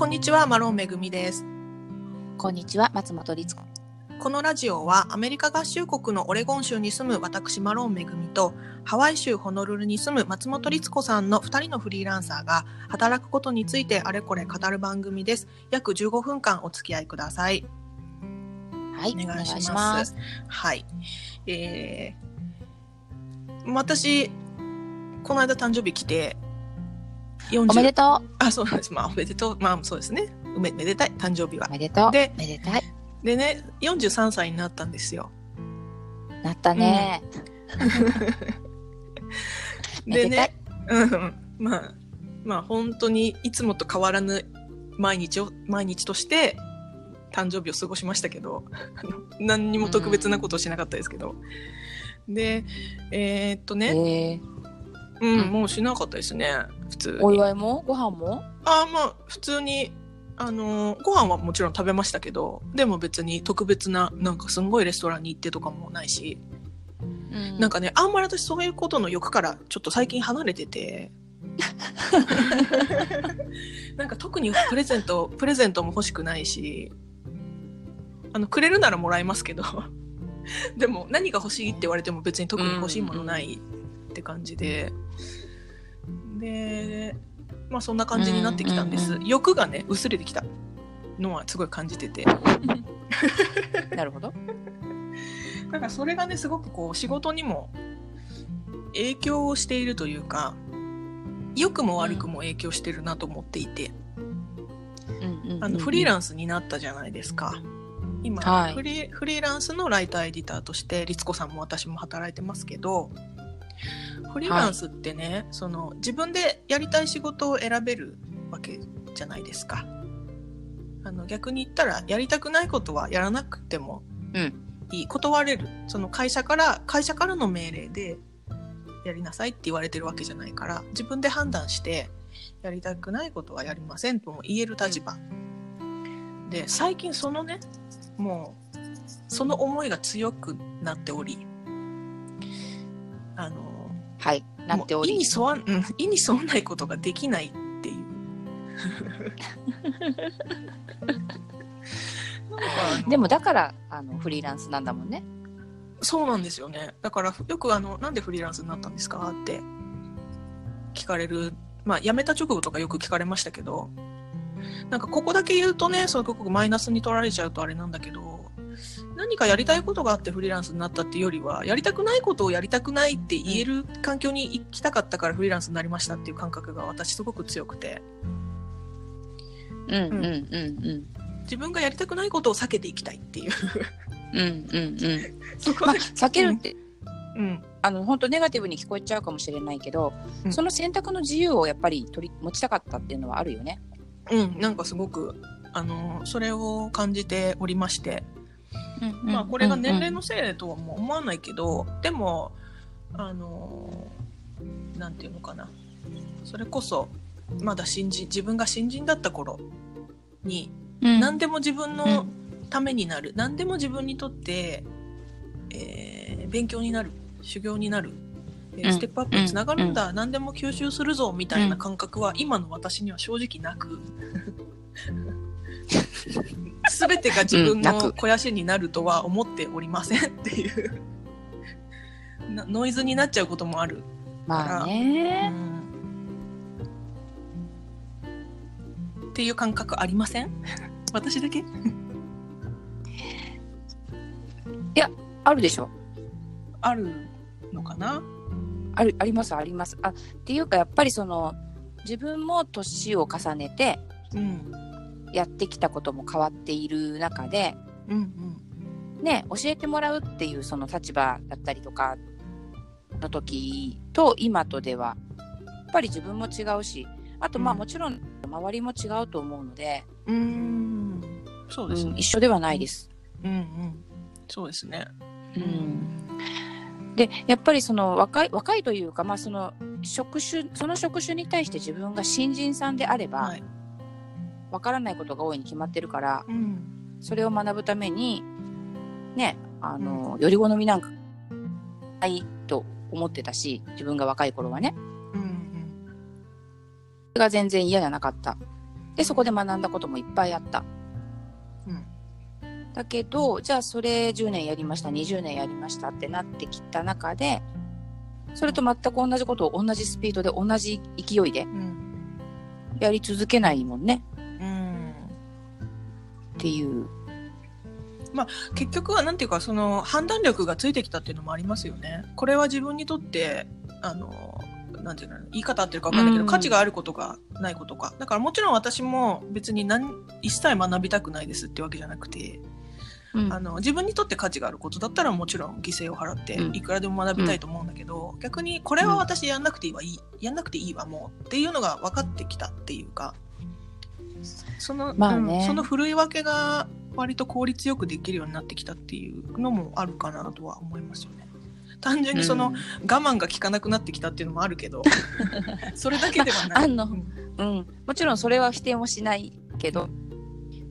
こんにちは、マロンめぐみです。こんにちは、松本律子。このラジオはアメリカ合衆国のオレゴン州に住む私マロンめぐみとハワイ州ホノルルに住む松本律子さんの2人のフリーランサーが働くことについてあれこれ語る番組です。約15分間お付き合いください。はい、お願いします。はい。えー、私、この間誕生日来て、40おめでとあ、そうなんです。まあ、おめでとう。まあ、そうですね。おめめでたい、誕生日はう。お。めでとう。でめでたい。でね、43歳になったんですよ。なったね。めででね、うん、まあ、まあ、本当にいつもと変わらぬ毎日を、毎日として、誕生日を過ごしましたけど、何にも特別なことをしなかったですけど。で、えーっとね、えうん、うん。もうしなかったですね、普通お祝いも？ご飯も？あまあ、普通に、あのーご飯はもちろん食べましたけど、でも別に特別な、なんかすんごいレストランに行ってとかもないし、うん。なんかね、あんまり私そういうことの欲からちょっと最近離れてて、なんか特にプレゼント、プレゼントも欲しくないし、あの、くれるならもらいますけど、でも何が欲しいって言われても別に特に欲しいものないって感じで、で、まあそんな感じになってきたんです。欲がね、薄れてきたのはすごい感じてて。なるほど。なんかそれがねすごくこう仕事にも影響をしているというか良くも悪くも影響してるなと思っていて、あのフリーンランスになったじゃないですか今、はいフリーフリーランスのライターエディターとして律子さんも私も働いてますけどフリーランスってね、その自分でやりたい仕事を選べるわけじゃないですか。あの逆に言ったらやりたくないことはやらなくてもうん。いい。断れる。その会社から会社からの命令でやりなさいって言われてるわけじゃないから自分で判断してやりたくないことはやりませんとも言える立場。で最近そのねもうその思いが強くなっておりあのはい、なっており意に。沿わん、うん、意に沿わないことができないっていう でもだから、あの、フリーランスなんだもんね。そうなんですよね。だからよくあの、なんでフリーランスになったんですかって聞かれる。まあ、辞めた直後とかよく聞かれましたけど、なんかここだけ言うとね、すごくマイナスに取られちゃうとあれなんだけど、何かやりたいことがあってフリーランスになったっていうよりは、やりたくないことをやりたくないって言える環境に行きたかったからフリーランスになりましたっていう感覚が私すごく強くて、うんうんうんうん。自分がやりたくないことを避けていきたいっていう。うんうん。避けるって、うん。あの、本当ネガティブに聞こえちゃうかもしれないけど、うんその選択の自由をやっぱり取り、持ちたかったっていうのはあるよね。うん、なんかすごく、あの、それを感じておりまして、まあこれが年齢のせいとはもう思わないけど、でもあのなんていうのかな。それこそまだ新人自分が新人だった頃に、うん、何でも自分のためになる。何でも自分にとって、えー勉強になる。修行になる、えーうん。ステップアップにつながるんだ、何でも吸収するぞ。みたいな感覚は今の私には正直なく 全てが自分の肥やしになるとは思っておりませんっていう。なノイズになっちゃうこともある、まあうね。ん。っていう感覚ありません？私だけ？あるでしょ。あるのかな？あるありますあります。あっていうかやっぱりその自分も年を重ねてうんやってきたことも変わっている中でうんね教えてもらうっていうその立場だったりとかの時と今とではやっぱり自分も違うしあとまあうん。もちろん周りも違うと思うので、うん。うんそうですね。うん一緒ではないです。うんうん。そうですね。うん、でやっぱりその若い若いというか、まあ、その職種その職種に対して自分が新人さんであれば、はいわからないことが多いに決まってるからうん。それを学ぶためにねあの、より好みなんかないと思ってたし自分が若い頃はね。うんそれが全然嫌じゃなかった。でそこで学んだこともいっぱいあった。うん。だけどじゃあそれ10年やりました20年やりましたってなってきた中でそれと全く同じことを同じスピードで同じ勢いでうん。やり続けないもんね。うんっていう。結局はなんていうかその判断力がついてきたっていうのもありますよね。これは自分にとってあのなんていうの言い方合ってるか分かんないけど、うん。価値があることかないことか。だからもちろん私も別に何一切学びたくないですってわけじゃなくて、うん。あの自分にとって価値があることだったらもちろん犠牲を払ってうん。いくらでも学びたいと思うんだけど、逆にこれは私やんなくていいわいいやんなくていいわもうっていうのが分かってきたっていうかその,、まあねうんそのふるい分けが割と効率よくできるようになってきたっていうのもあるかなとは思いますよね。単純にその、うん我慢が効かなくなってきたっていうのもあるけど それだけではない。あんのうんうん、もちろんそれは否定もしないけど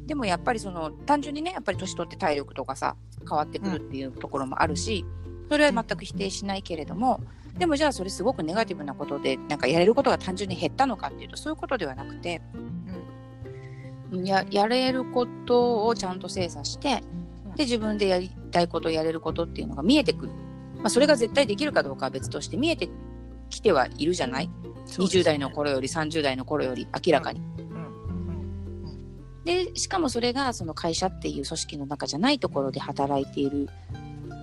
でもやっぱりその単純にねやっぱり年取って体力とかさ変わってくるっていうところもあるし、それは全く否定しないけれどもでもじゃあそれすごくネガティブなことでなんかやれることが単純に減ったのかっていうとそういうことではなくて、うんややれることをちゃんと精査してで自分でやりたいことやれることっていうのが見えてくる、まあ、それが絶対できるかどうかは別として見えてきてはいるじゃない、20代の頃より30代の頃より明らかに。うん。うん。でしかもそれがその会社っていう組織の中じゃないところで働いている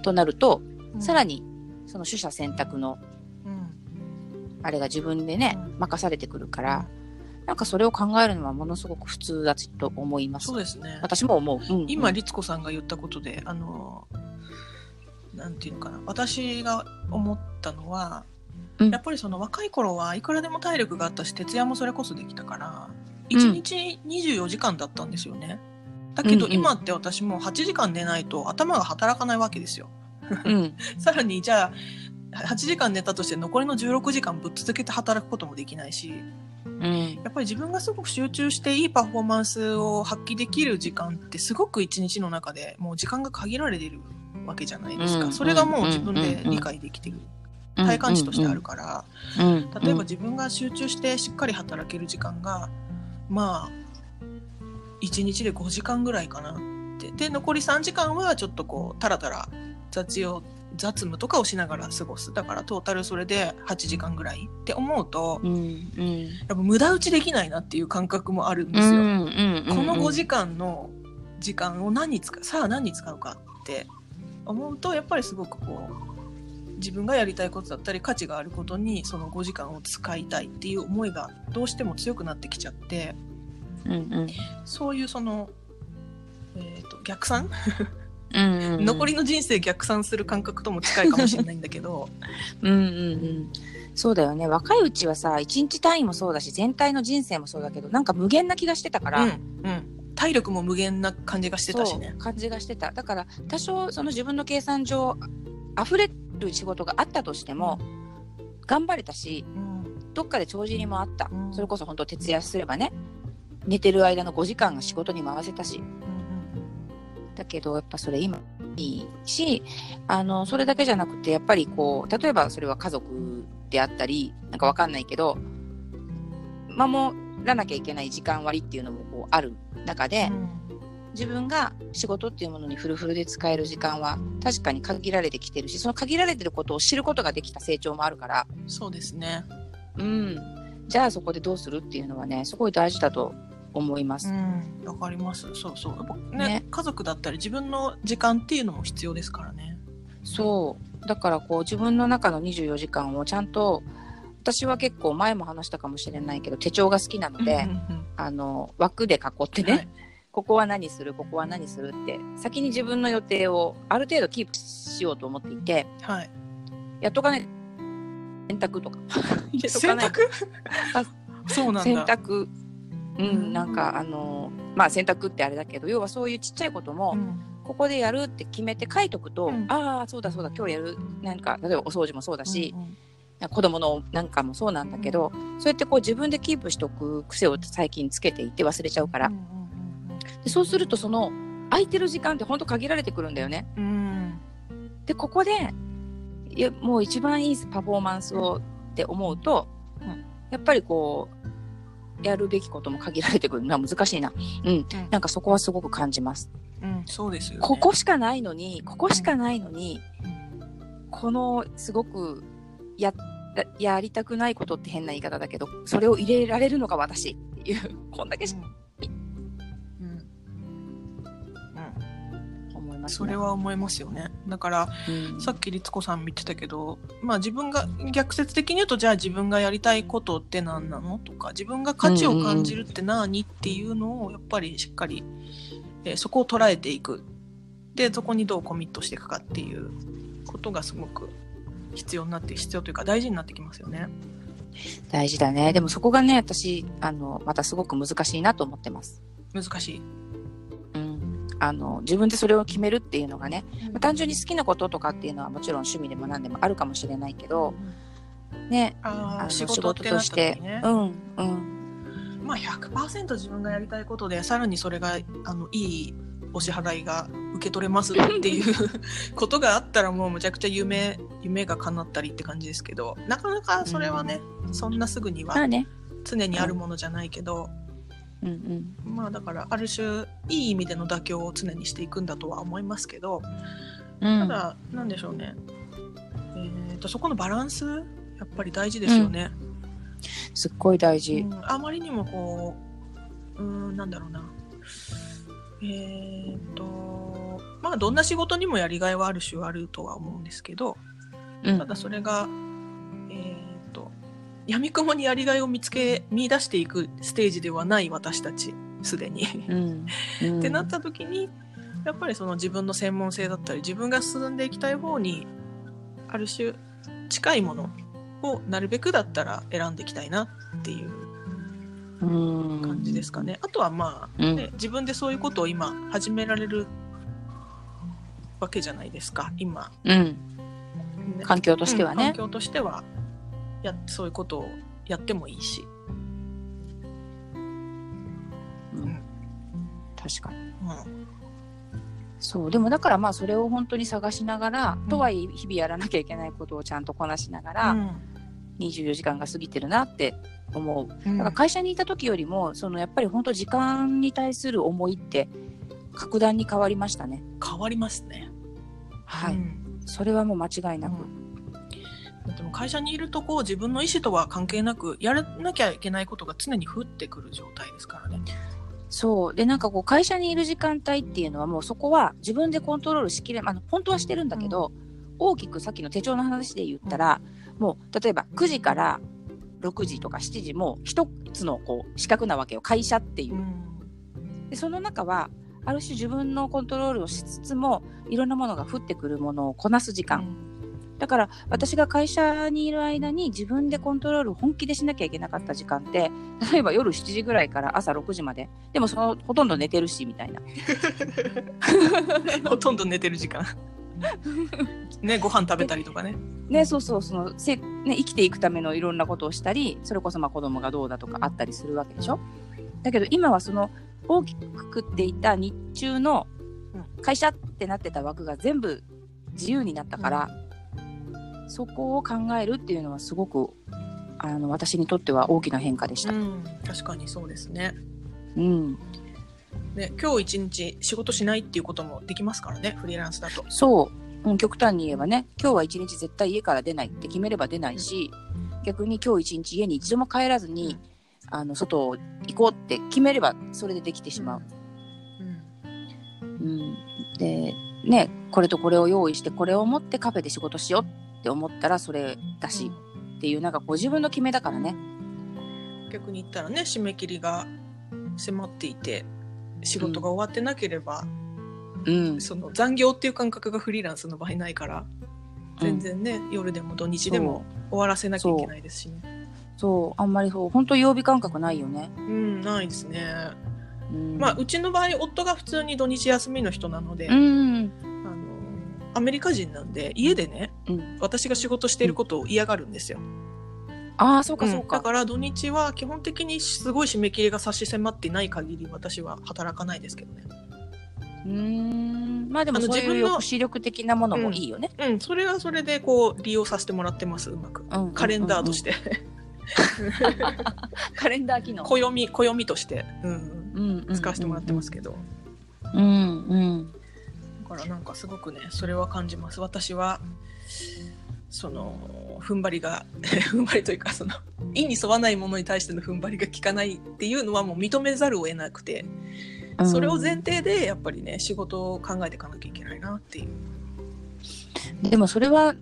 となると、うん。さらにその取捨選択のうん。あれが自分でね、うん。任されてくるからなんかそれを考えるのはものすごく普通だと思います。そうですね。私も思う、うん今律子さんが言ったことであのなんていうのかな。私が思ったのは、うん。やっぱりその若い頃はいくらでも体力があったし徹夜もそれこそできたからうん1日24時間だったんですよね。だけどうんうん。今って私もう8時間寝ないと頭が働かないわけですよ。うん。さらにじゃあ8時間寝たとして残りの16時間ぶっ続けて働くこともできないしうん。やっぱり自分がすごく集中していいパフォーマンスを発揮できる時間ってすごく一日の中でもう時間が限られてるわけじゃないですか、うん。それがもう自分で理解できてる、体感値としてあるから、うん。うん。例えば自分が集中してしっかり働ける時間がまあ1日で5時間ぐらいかなって。で残り3時間はちょっとこうタラタラ雑用雑務とかをしながら過ごす。だからトータルそれで8時間ぐらいって思うとうんうん。やっぱ無駄打ちできないなっていう感覚もあるんですよ。うんうんうんこの5時間の時間を何に使うさあ何に使うかって思うとやっぱりすごくこう自分がやりたいことだったり価値があることにその5時間を使いたいっていう思いがどうしても強くなってきちゃってうんうん。そういうその、えー、と逆算、うんうん残りの人生逆算する感覚とも近いかもしれないんだけど。うんうんうん。そうだよね。若いうちはさ一日単位もそうだし全体の人生もそうだけどなんか無限な気がしてたから、うんうん。体力も無限な感じがしてたしね。感じがしてた。だから多少その自分の計算上溢れる仕事があったとしても頑張れたしうん。どっかで帳尻もあった、うん。それこそ本当徹夜すればね寝てる間の5時間が仕事に回せたしだけどやっぱそれ今いいしあのそれだけじゃなくてやっぱりこう例えばそれは家族であったりなんかわかんないけど守らなきゃいけない時間割っていうのもこうある中で、うん。自分が仕事っていうものにフルフルで使える時間は確かに限られてきてるしその限られてることを知ることができた成長もあるから。そうですね。うん。じゃあそこでどうするっていうのはねすごい大事だと思います。うん、わかります。そうそう。やっぱねね家族だったり自分の時間っていうのも必要ですからね。そうだからこう自分の中の24時間をちゃんと私は結構前も話したかもしれないけど手帳が好きなので、うんうんあの枠で囲ってね、はいここは何する？ここは何するって先に自分の予定をある程度キープしようと思っていてはい。やっとかね洗濯とか洗ない濯？そうなんだ。洗濯ううん。んなんかあのまあ洗濯ってあれだけど要はそういうちっちゃいことも、うん。ここでやるって決めて書いとくと、うん。ああそうだそうだ今日やる。なんか例えばお掃除もそうだし、うん子供のなんかもそうなんだけど、そうやってこう自分でキープしとく癖を最近つけていて忘れちゃうから、うんうん。でそうするとその空いてる時間ってほんと限られてくるんだよね。うん。でここでいやもう一番いいパフォーマンスをって思うと、うん。やっぱりこうやるべきことも限られてくるのは難しいな。うん。なんかそこはすごく感じます。うん、そうですよね。ここしかないのに、ここしかないのに、このすごくや、やりたくないことって変な言い方だけど、それを入れられるのが私っていう、こんだけします、ね。それは思いますよね。だから、うん、さっき律子さん見てたけど、まあ自分が、逆説的に言うと、じゃあ自分がやりたいことって何なの？とか、自分が価値を感じるって何？っていうのを、やっぱりしっかり、えーそこを捉えていく。で、そこにどうコミットしていくかっていうことがすごく必要になって、必要というか大事になってきますよね。大事だね。でもそこがね、私、あの、またすごく難しいなと思ってます。難しい。うん。あの、自分でそれを決めるっていうのがね、まあ単純に好きなこととかっていうのはもちろん趣味でも何でもあるかもしれないけど、ね、あ仕事ってなった時にね。うん、うん。まあ100%自分がやりたいことでさらにそれがあのいいお支払いが受け取れますっていう ことがあったらもうむちゃくちゃ夢夢が叶ったりって感じですけどなかなかそれはね、そんなすぐには。常にあるものじゃないけど、うんうん。まあだからある種いい意味での妥協を常にしていくんだとは思いますけどうん、ただなんでしょうね、えー、とそこのバランスやっぱり大事ですよね。すっごい大事。うんあまりにもこう、うーん、なんだろうな。えーっと、まあ、どんな仕事にもやりがいはある種あるとは思うんですけど、うんただそれが、闇雲にやりがいを見つけ、見出していくステージではない私たち、すでに。うん。うんってなった時に、やっぱりその自分の専門性だったり、自分が進んでいきたい方に、ある種近いものをなるべくだったら選んでいきたいなっていううん感じですかね。あとはまあ、うんね、自分でそういうことを今始められるわけじゃないですか、今。うん。ね環境としてはね。うん環境としてはや、そういうことをやってもいいし。うん確かに。うんそう。でもだからまあそれを本当に探しながら、うんとはいえ日々やらなきゃいけないことをちゃんとこなしながら、うん24時間が過ぎてるなって思う。うんだから会社にいた時よりも、そのやっぱり本当時間に対する思いって格段に変わりましたね。変わりますね。はい。うんそれはもう間違いなく。でも会社にいるとこう自分の意思とは関係なくやらなきゃいけないことが常に降ってくる状態ですからね。そう。で、なんかこう、会社にいる時間帯っていうのはもうそこは自分でコントロールしきれ、あの、本当はしてるんだけど、大きくさっきの手帳の話で言ったら、もう、例えば9時から6時とか7時も一つのこう、資格なわけよ。会社っていうう。んで、その中は、ある種自分のコントロールをしつつも、いろんなものが降ってくるものをこなす時間。だから私が会社にいる間に自分でコントロールを本気でしなきゃいけなかった時間って例えば夜7時ぐらいから朝6時まででもそのほとんど寝てるしみたいな ほとんど寝てる時間。ね、ご飯食べたりとかね。ねそうそうそのせ、ね、生きていくためのいろんなことをしたりそれこそまあ子供がどうだとかあったりするわけでしょだけど今はその大きくっていた日中の会社ってなってた枠が全部自由になったから、そこを考えるっていうのはすごくあの私にとっては大きな変化でした。うん、確かにそうですね。うん、ね、今日一日仕事しないっていうこともできますからね、フリーランスだと。そう、うん、極端に言えばね今日は一日絶対家から出ないって決めれば出ないし、逆に今日一日家に一度も帰らずに、あの外を行こうって決めればそれでできてしまう。うん。うん、でねこれとこれを用意してこれを持ってカフェで仕事しようって思ったらそれだし、っていうなんかこう自分の決めだからね。逆に言ったらね、締め切りが迫っていて、仕事が終わってなければ、うん、その残業っていう感覚がフリーランスの場合ないから、全然ね、夜でも土日でも終わらせなきゃいけないですしね。そう。あんまりそう。本当曜日感覚ないよね。うん、ないですね。うん、まあ、うちの場合、夫が普通に土日休みの人なので、うんアメリカ人なんで、家でね、うん、私が仕事していることを嫌がるんですよ。ああそうかそうだか。から土日は基本的にすごい締め切りが差し迫っていない限り私は働かないですけどね。うーんまあでもそういう自分の抑止力的なものもいいよね。うん、それはそれでこう利用させてもらってます、うまく。うんカレンダーとして。カレンダー機能。暦暦として、うんうんうん使わせてもらってますけど、うんうん。だからなんかすごくねそれは感じます。私はその踏ん張りが 踏ん張りというかその意に沿わないものに対しての踏ん張りが効かないっていうのはもう認めざるを得なくてうん。それを前提でやっぱりね仕事を考えていかなきゃいけないなっていう。でもそれは、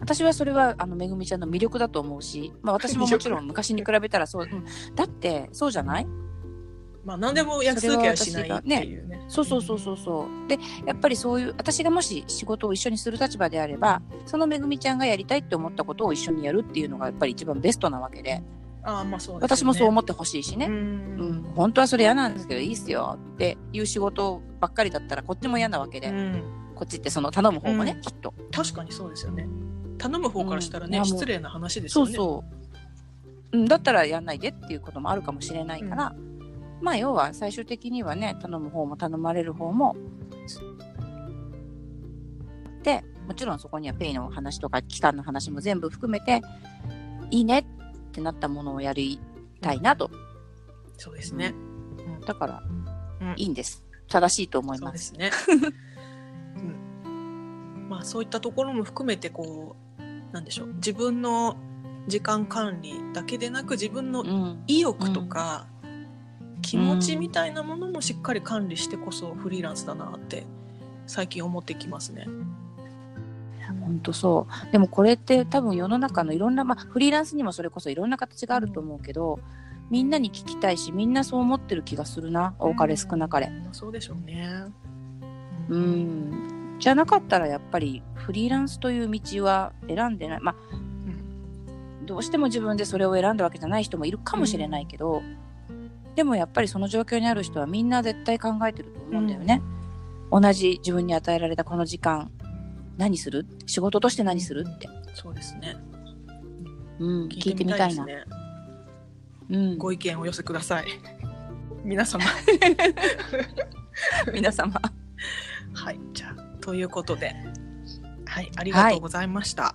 私はそれは、あの、めぐみちゃんの魅力だと思うし、まあ私ももちろん昔に比べたらそう、うん。だって、そうじゃない？まあ何でも約束はしないっていうね。そうそうそうそうそう。で、やっぱりそういう、私がもし仕事を一緒にする立場であれば、そのめぐみちゃんがやりたいって思ったことを一緒にやるっていうのがやっぱり一番ベストなわけで、ああまあそうね私もそう思ってほしいしね。ううんん、本当はそれ嫌なんですけどいいっすよっていう仕事ばっかりだったらこっちも嫌なわけで、うんこっちってその頼む方もね、うんきっと。確かにそうですよね。頼む方からしたらね、うん失礼な話ですよね。そうそう。うん、だったらやんないでっていうこともあるかもしれないから、まあ要は最終的にはね、頼む方も頼まれる方も、で、もちろんそこにはペイの話とか期間の話も全部含めて、いいねってなったものをやりたいなと。そうですね。だから、うんいいんです。正しいと思いま。そうですすね。うん、まあそういったところも含めてこうなんでしょう自分の時間管理だけでなく自分のうん。意欲とか、気持ちみたいなものもしっかり管理してこそフリーランスだなって最近思ってきますね。本当そう。でもこれって多分世の中のいろんな、まあフリーランスにもそれこそいろんな形があると思うけど、みんなに聞きたいし、みんなそう思ってる気がするな。多かれ少なかれ。うんそうでしょうね。う。ん。じゃなかったらやっぱりフリーランスという道は選んでない。まあ、どうしても自分でそれを選んだわけじゃない人もいるかもしれないけど、でもやっぱりその状況にある人はみんな絶対考えてると思うんだよね。同じ自分に与えられたこの時間、何する？仕事として何するって。そうですね。うん、聞いてみたいな。ね。うん、ご意見をお寄せください。皆様。皆様。はい。じゃあ、ということで、はい。ありがとうございました。